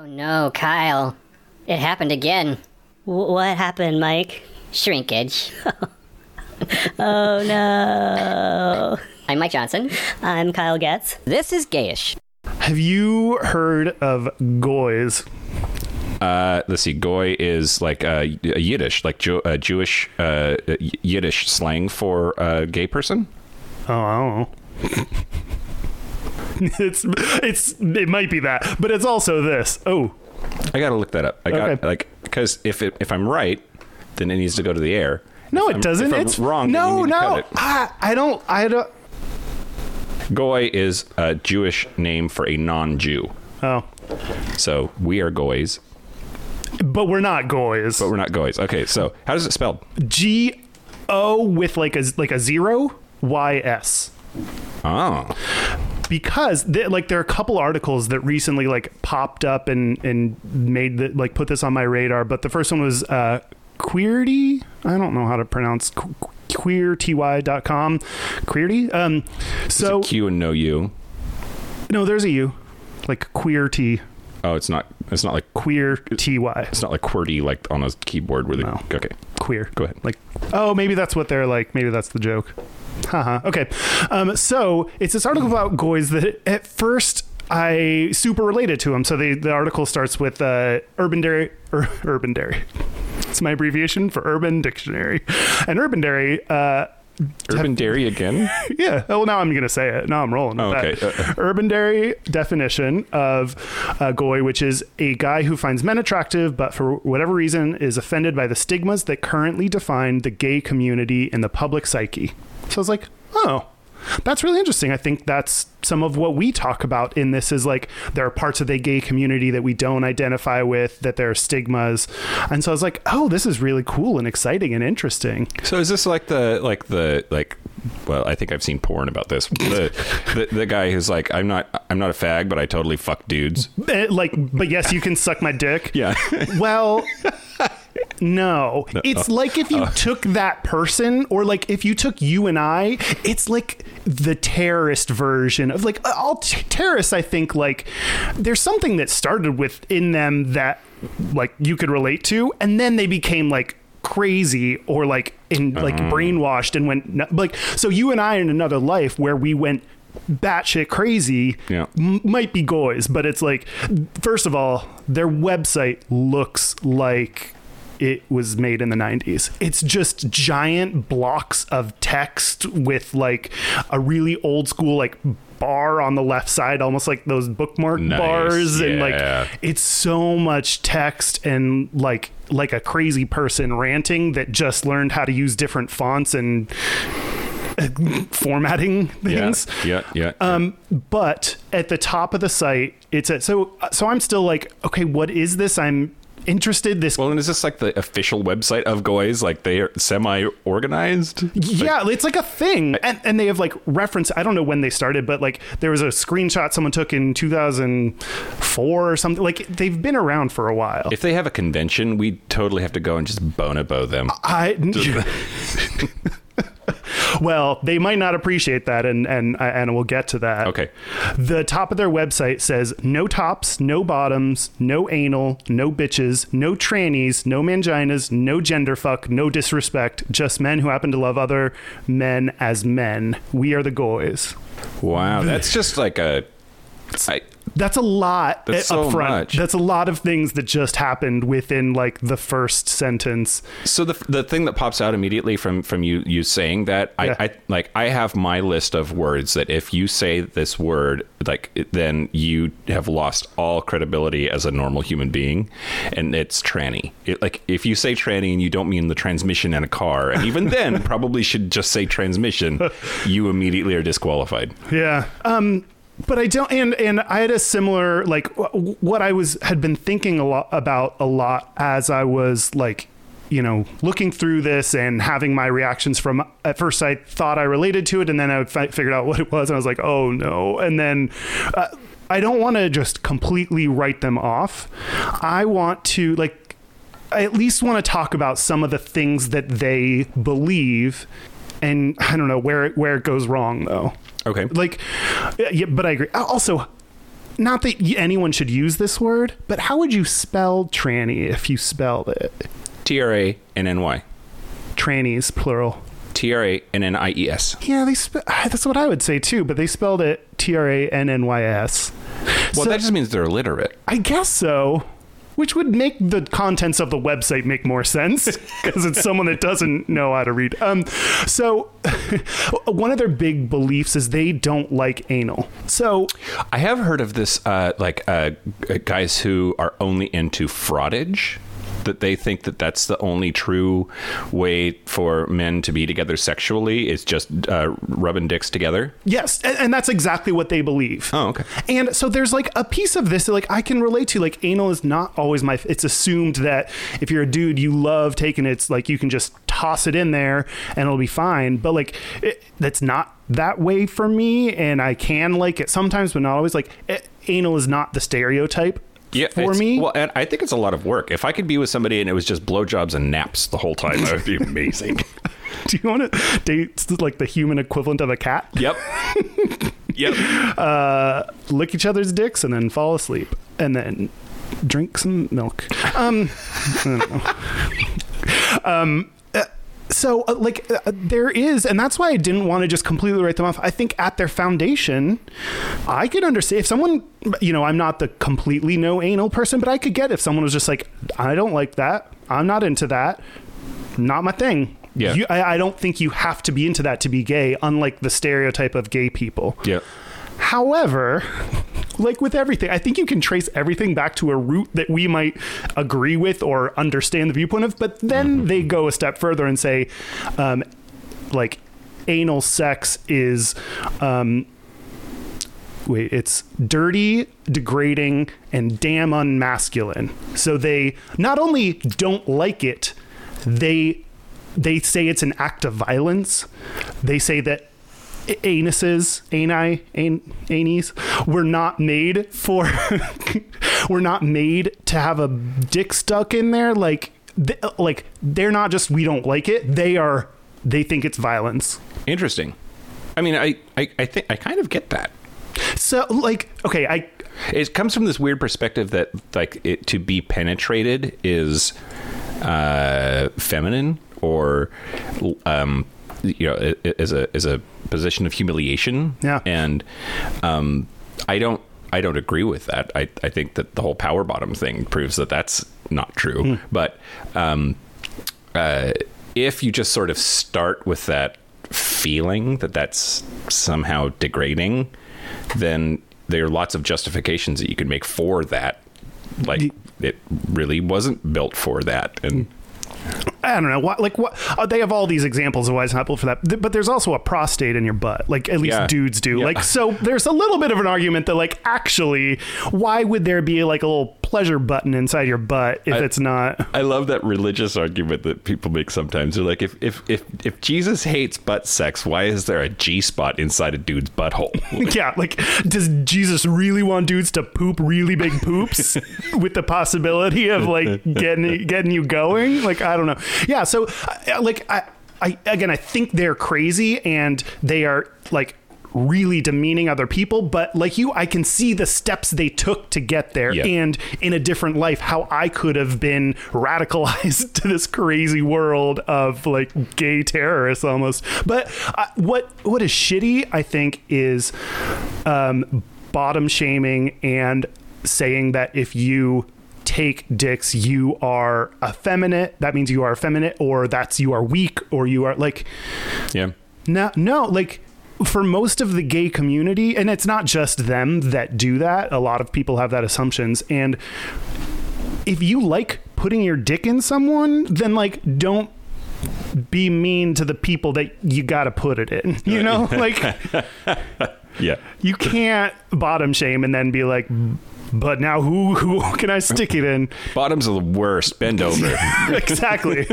Oh no, Kyle. It happened again. W- what happened, Mike? Shrinkage. Oh no. I'm Mike Johnson. I'm Kyle Getz. This is Gayish. Have you heard of goys? Uh, let's see. Goy is like uh, a Yiddish, like Jew- uh, Jewish uh, Yiddish slang for a gay person. Oh, I don't know. it's it's it might be that, but it's also this. Oh, I gotta look that up. I got Okay. like because if it, if I'm right, then it needs to go to the air. no, If it I'm- doesn't. It's wrong. No, need to cut no. I, I don't. I don't. Goy is a Jewish name for a non-Jew. Oh, So we are goys, but we're not goys. but we're not goys. Okay, so how does it spelled? G O with like a like a zero Y S. Oh, because th- like there are a couple articles that recently like popped up and and made the, like put this on my radar but the first one was uh queerty i don't know how to pronounce qu- queerty.com queerty um so Q and no U. no there's a u like queerty Oh, it's not. It's not like queer ty it's not like QWERTY like on a keyboard where they. No. Okay, queer go ahead. like oh maybe that's what they're like maybe that's the joke haha okay. Um, so it's this article about goys that at first i super related to him. so the, the article starts with uh, urban dairy ur, urban dairy. It's my abbreviation for urban dictionary. And urban dairy uh, Urban Dairy again. yeah. Well, now I'm going to say it. Now I'm rolling with Oh, okay. that. Urban Dairy definition of uh, goy, which is a guy who finds men attractive, but for whatever reason is offended by the stigmas that currently define the gay community in the public psyche. So I was like, oh, that's really interesting. I think that's some of what we talk about in this is like there are parts of the gay community that we don't identify with, that there are stigmas. And so I was like, oh, this is really cool and exciting and interesting. So is this like the like the like? Well, I think I've seen porn about this. The, the the guy who's like, I'm not I'm not a fag, but I totally fuck dudes. Eh, Like, but yes, you can suck my dick. Yeah. Well, no. It's like if you uh. took that person, or like if you took you and I, it's like the terrorist version of like uh, all t- terrorists. I think like there's something that started within them that like you could relate to, and then they became like crazy or like in like mm. brainwashed and went like so you and I in another life where we went batshit crazy Yeah. m- might be goys, but it's like, first of all, their website looks like it was made in the 90s. It's just giant blocks of text with like a really old school, like, bar on the left side almost like those bookmark Nice, bars and like it's so much text and like like a crazy person ranting that just learned how to use different fonts and uh, formatting Yeah. things Yeah. Yeah. um, but at the top of the site, it's at so so I'm still like, okay, what is this? I'm interested. This well, and is this like the official website of Goys? Like they are semi organized? yeah, it's like a thing, and and they have like reference. I don't know when they started, but like there was a screenshot someone took in 2004 or something. Like they've been around for a while. If they have a convention, we totally have to go and just bonobo them. I. well, they might not appreciate that, and and and we'll get to that. Okay. The top of their website says no tops, no bottoms, no anal, no bitches, no trannies, no manginas, no gender fuck, no disrespect, just men who happen to love other men as men. We are the goys. Wow, that's just like a. I, That's a lot That's up so front. much. That's a lot of things that just happened within like the first sentence. so the the thing that pops out immediately from from you you saying that Yeah. I, I like I have my list of words that if you say this word like then you have lost all credibility as a normal human being, and it's tranny. It, like if you say tranny and you don't mean the transmission in a car, and even then probably should just say transmission, you immediately are disqualified. Yeah. Um but I don't and and I had a similar like what I was had been thinking a lot about a lot as I was like you know looking through this and having my reactions from at first I thought I related to it and then I fi- figured out what it was and I was like oh no. And then uh, I don't want to just completely write them off. I want to like I at least want to talk about some of the things that they believe and I don't know where it, where it goes wrong though Okay. like yeah but i agree also not that anyone should use this word, but how would you spell tranny if you spelled it? T R A N N Y. Trannies, plural. T R A N N I E S. Yeah, they spe- ah, that's what I would say too, but they spelled it T R A N N Y S. Well, So- that just means they're illiterate. I guess so. Which would make the contents of the website make more sense because it's someone that doesn't know how to read. Um, so, one of their big beliefs is they don't like anal. So, I have heard of this, uh, like uh, guys who are only into frottage. That they think that that's the only true way for men to be together sexually is just uh, rubbing dicks together. yes, and, and that's exactly what they believe. Oh, okay. And so there's like a piece of this that like I can relate to. Like anal is not always my. It's assumed that if you're a dude, you love taking it. It's like you can just toss it in there and it'll be fine. But like it, that's not that way for me, and I can like it sometimes, but not always. Like it, anal is not the stereotype. Yeah, for me. Well, and I think it's a lot of work. If I could be with somebody and it was just blowjobs and naps the whole time, that would be amazing. Do you want to date like the human equivalent of a cat? yep. yep. Uh, lick each other's dicks and then fall asleep, and then drink some milk. Um, I don't know. um, so uh, like uh, there is, and that's why I didn't want to just completely write them off. I think at their foundation, I could understand if someone, you know, I'm not the completely no anal person, but I could get if someone was just like, I don't like that, I'm not into that, not my thing. Yeah. You, I, I don't think you have to be into that to be gay, unlike the stereotype of gay people. Yep. However, like with everything, I think you can trace everything back to a root that we might agree with or understand the viewpoint of. But then they go a step further and say, um, like, anal sex is. Um, Wait, it's dirty, degrading, and damn unmasculine. So they not only don't like it, they they say it's an act of violence. They say that anuses, ani, an, anis, were not made for, were not made to have a dick stuck in there. Like, th- like they're not just we don't like it. They are. They think it's violence. Interesting. I mean, I, I, I think I kind of get that. So, like, okay, I It comes from this weird perspective that like it to be penetrated is uh, feminine or um, you know is a is a position of humiliation. Yeah. and um, I don't I don't agree with that. I I think that the whole power bottom thing proves that that's not true. But um, uh, if you just sort of start with that feeling that that's somehow degrading, then there are lots of justifications that you can make for that. Like it really wasn't built for that, and I don't know what like what uh, they have all these examples of why it's not built for that. Th- But there's also a prostate in your butt, like at least Yeah. dudes do. Yeah. Like so, there's a little bit of an argument that like actually, why would there be like a little pleasure button inside your butt if I- it's not? I love that religious argument that people make sometimes. They're like, if if if if Jesus hates butt sex, why is there a G spot inside a dude's butthole? yeah, like does Jesus really want dudes to poop really big poops with the possibility of like getting getting you going? Like I don't know. Yeah, so uh, like I I again I think they're crazy and they are like really demeaning other people but like you i can see the steps they took to get there Yeah. and in a different life how i could have been radicalized to this crazy world of like gay terrorists almost but uh, what what is shitty i think is um, bottom shaming and saying that if you take dicks you are effeminate that means you are effeminate or that's you are weak or you are like yeah. no, no, like for most of the gay community, and it's not just them that do that. A lot of people have that assumptions, and if you like putting your dick in someone, then like don't be mean to the people that you got to put it in. You know, like Yeah. you can't bottom shame and then be like, but now who who can I stick it in? Bottoms are the worst. Bend over. exactly.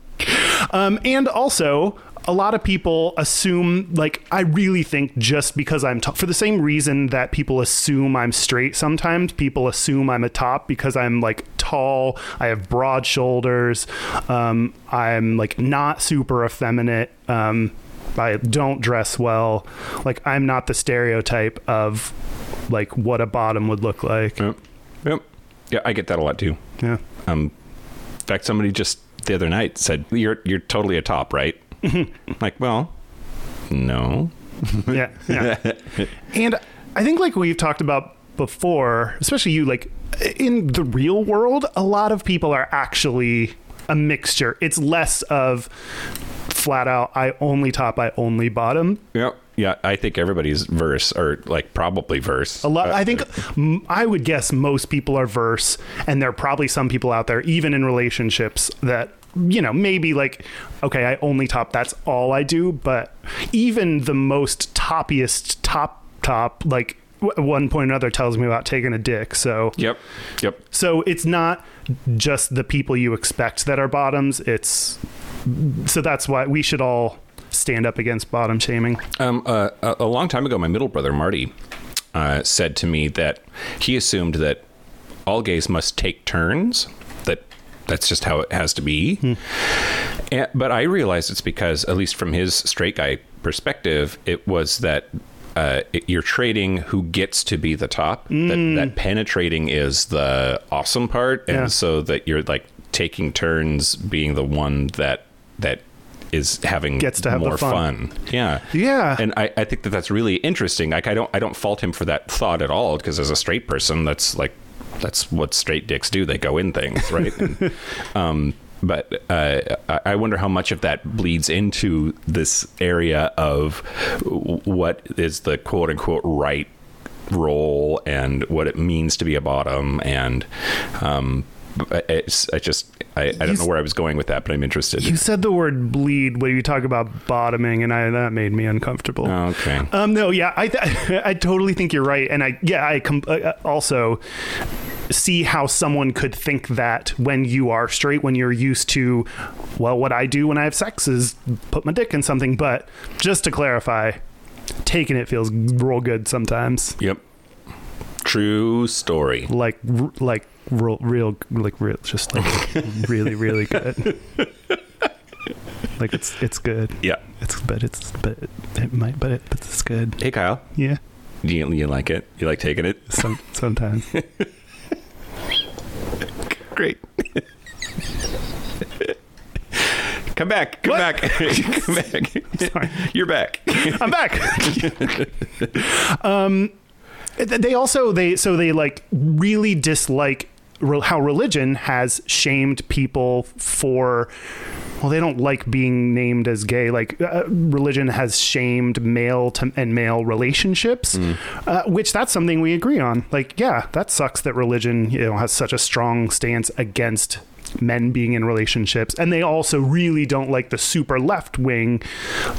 um, and also, a lot of people assume, like, I really think just because I'm t- for the same reason that people assume I'm straight. Sometimes people assume I'm a top because I'm like tall, I have broad shoulders, um, I'm like not super effeminate. Um, I don't dress well. Like I'm not the stereotype of like what a bottom would look like. Yep. Yep. Yeah, I get that a lot too. Yeah. Um, in fact, somebody just the other night said, "You're you're totally a top, right?" like, well, no. yeah, yeah. and I think like we've talked about before, especially you like in the real world, a lot of people are actually a mixture. It's less of flat out I only top, I only bottom. Yeah, yeah. I think everybody's verse, or like probably verse. A lot. Uh, I think I would guess most people are verse, and there are probably some people out there, even in relationships, that you know maybe like, okay, I only top. That's all I do. But even the most toppiest top top, like at one point or another, tells me about taking a dick. So Yep. Yep. so it's not just the people you expect that are bottoms. It's so that's why we should all stand up against bottom shaming. Um, uh, a long time ago, my middle brother Marty uh, said to me that he assumed that all gays must take turns. That that's just how it has to be. And, but I realized it's because, at least from his straight guy perspective, it was that. Uh, it- you're trading who gets to be the top. That, that penetrating is the awesome part, and Yeah. so that you're like taking turns being the one that that is having Gets to have more fun. fun. Yeah. Yeah. And I, I think that that's really interesting. Like I don't I don't fault him for that thought at all because as a straight person that's like that's what straight dicks do. They go in things, right? And, um but uh, I I wonder how much of that bleeds into this area of what is the quote unquote right role and what it means to be a bottom and um, it's, I just I, I don't know where I was going with that, but I'm interested. You said the word bleed when you talk about bottoming, and I, that made me uncomfortable. Oh, okay. Um, no, yeah, I, th- I totally think you're right, and I, yeah, I com- uh, also see how someone could think that when you are straight, when you're used to, well, what I do when I have sex is put my dick in something. But just to clarify, taking it feels real good sometimes, Yep. True story. like, r- like real, real, like real, just like really, really good. Like it's it's good. Yeah. It's but it's but it might but it but it's good. Hey, Kyle. Yeah. Do you, you like it? You like taking it? Some sometimes. Great. Come back. Come What? back. Come back. Sorry. You're back. I'm back. um, th- they also they so they like really dislike how religion has shamed people for. Well, they don't like being named as gay. Like uh, religion has shamed male to and male relationships, uh, which that's something we agree on. Like, yeah, that sucks that religion you know has such a strong stance against men being in relationships and they also really don't like the super left wing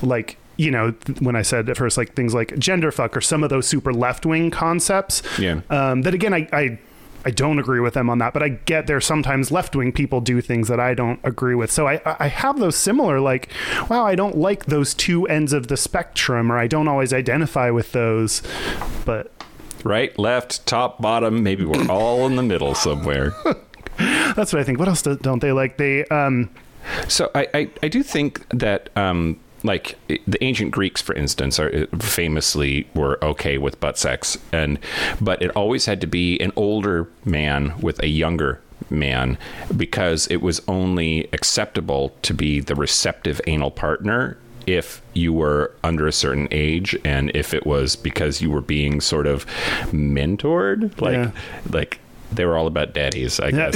like you know when i said at first like things like gender fuck or some of those super left wing concepts Yeah. um, that again I, I I don't agree with them on that, but I get there sometimes left wing people do things that I don't agree with. So I, I have those similar like, wow, I don't like those two ends of the spectrum, or I don't always identify with those. But right, left, top, bottom. Maybe we're all in the middle somewhere. that's what I think. What else do- don't they like? They um, So I, I, I do think that um, like the ancient Greeks, for instance, are famously were okay with butt sex, and but it always had to be an older man with a younger man because it was only acceptable to be the receptive anal partner if you were under a certain age and if it was because you were being sort of mentored like Yeah. like they were all about daddies i guess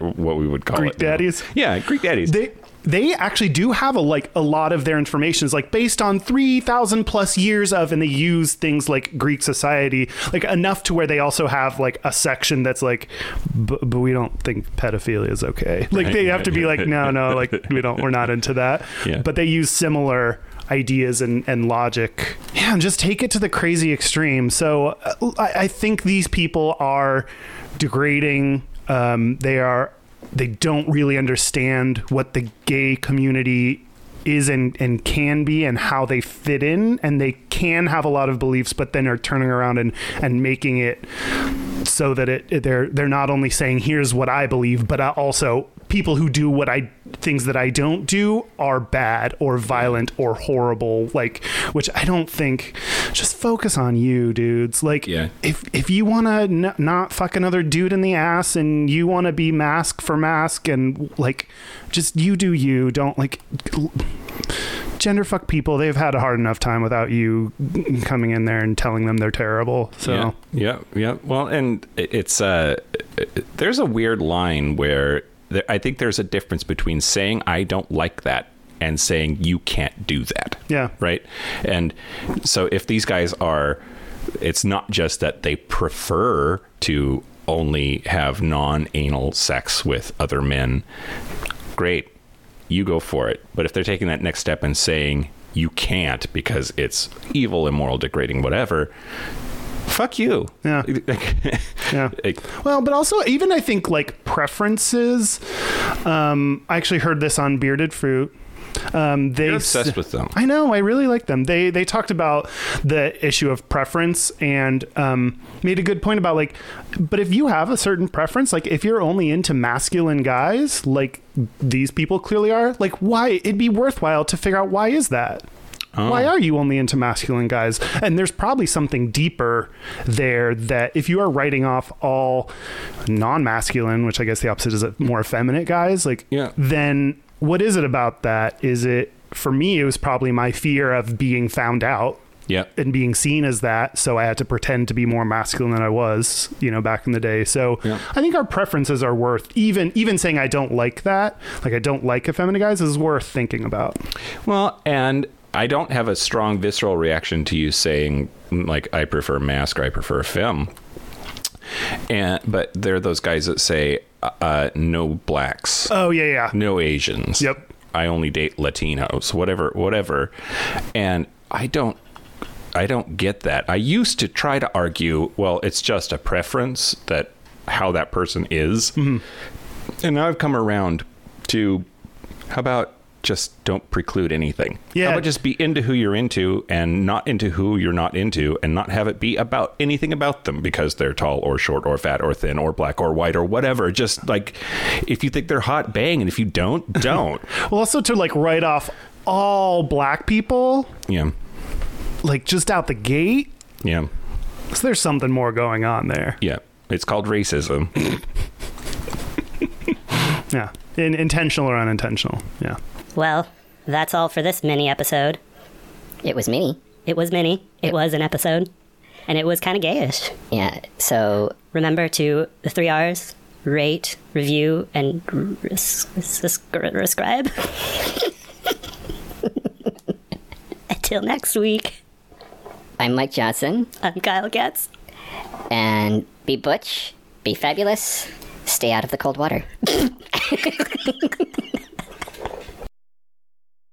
what we would call Greek it know. daddies? yeah greek daddies they they actually do have a like a lot of their information is like based on 3000 plus years of and they use things like greek society like enough to where they also have like a section that's like but, we don't think pedophilia is okay. Like they have to be like no no like we don't we're not into that. Yeah. but they use similar ideas and, and logic. Yeah and just take it to the crazy extreme. So uh, I, I think these people are degrading um, they are they don't really understand what the gay community is and, and can be and how they fit in. And they can have a lot of beliefs but then are turning around and, and making it so that it they're they're not only saying here's what I believe but also people who do what I things that I don't do are bad or violent or horrible. Like, which I don't think. Just focus on you, dudes. Like, Yeah. if if you want to n- not fuck another dude in the ass and you want to be masc for masc and like, just you do you. Don't like. Gender fuck people. They've had a hard enough time without you coming in there and telling them they're terrible. So Yeah, yeah, yeah. Well, and it's uh, there's a weird line where there, I think there's a difference between saying I don't like that and saying you can't do that. Yeah. Right. And so if these guys are, it's not just that they prefer to only have non-anal sex with other men. Great, you go for it. But if they're taking that next step and saying you can't because it's evil, immoral, degrading, whatever, fuck you. Yeah. Yeah. Well, but also even I think like preferences. Um, I actually heard this on Bearded Fruit. Um, they You're obsessed with them. I know. I really like them. They they talked about the issue of preference and um, made a good point about like, but if you have a certain preference, like if you're only into masculine guys, like these people clearly are, like why it'd be worthwhile to figure out why is that. Why oh. are you only into masculine guys? And there's probably something deeper there that if you are writing off all non-masculine, which I guess the opposite is uh, more effeminate guys, like Yeah. then what is it about that? Is it for me it was probably my fear of being found out yeah. and being seen as that, so I had to pretend to be more masculine than I was, you know, back in the day. So Yeah. I think our preferences are worth even even saying I don't like that, like I don't like effeminate guys is worth thinking about. Well, and I don't have a strong visceral reaction to you saying like I prefer mask or I prefer film. And but there are those guys that say uh, uh, no blacks, Oh yeah, yeah. no Asians. Yep. I only date Latinos, whatever, whatever. And I don't I don't get that. I used to try to argue, well, it's just a preference that how that person is. Mm-hmm. And now I've come around to how about just don't preclude anything. Yeah. How about just be into who you're into and not into who you're not into and not have it be about anything about them because they're tall or short or fat or thin or black or white or whatever. Just like if you think they're hot, bang. And if you don't, don't. Well, also to like write off all black people, yeah. like just out the gate. Yeah. So there's something more going on there. Yeah. It's called racism. Yeah, in, intentional or unintentional. Yeah. Well, that's all for this mini episode. It was me. It was mini. It was an episode. And it was kind of gayish. Yeah. So Remember to the three R's rate, review, and res- Until next week, I'm Mike Johnson, I'm Kyle Getz. and be butch, be fabulous, stay out of the cold water.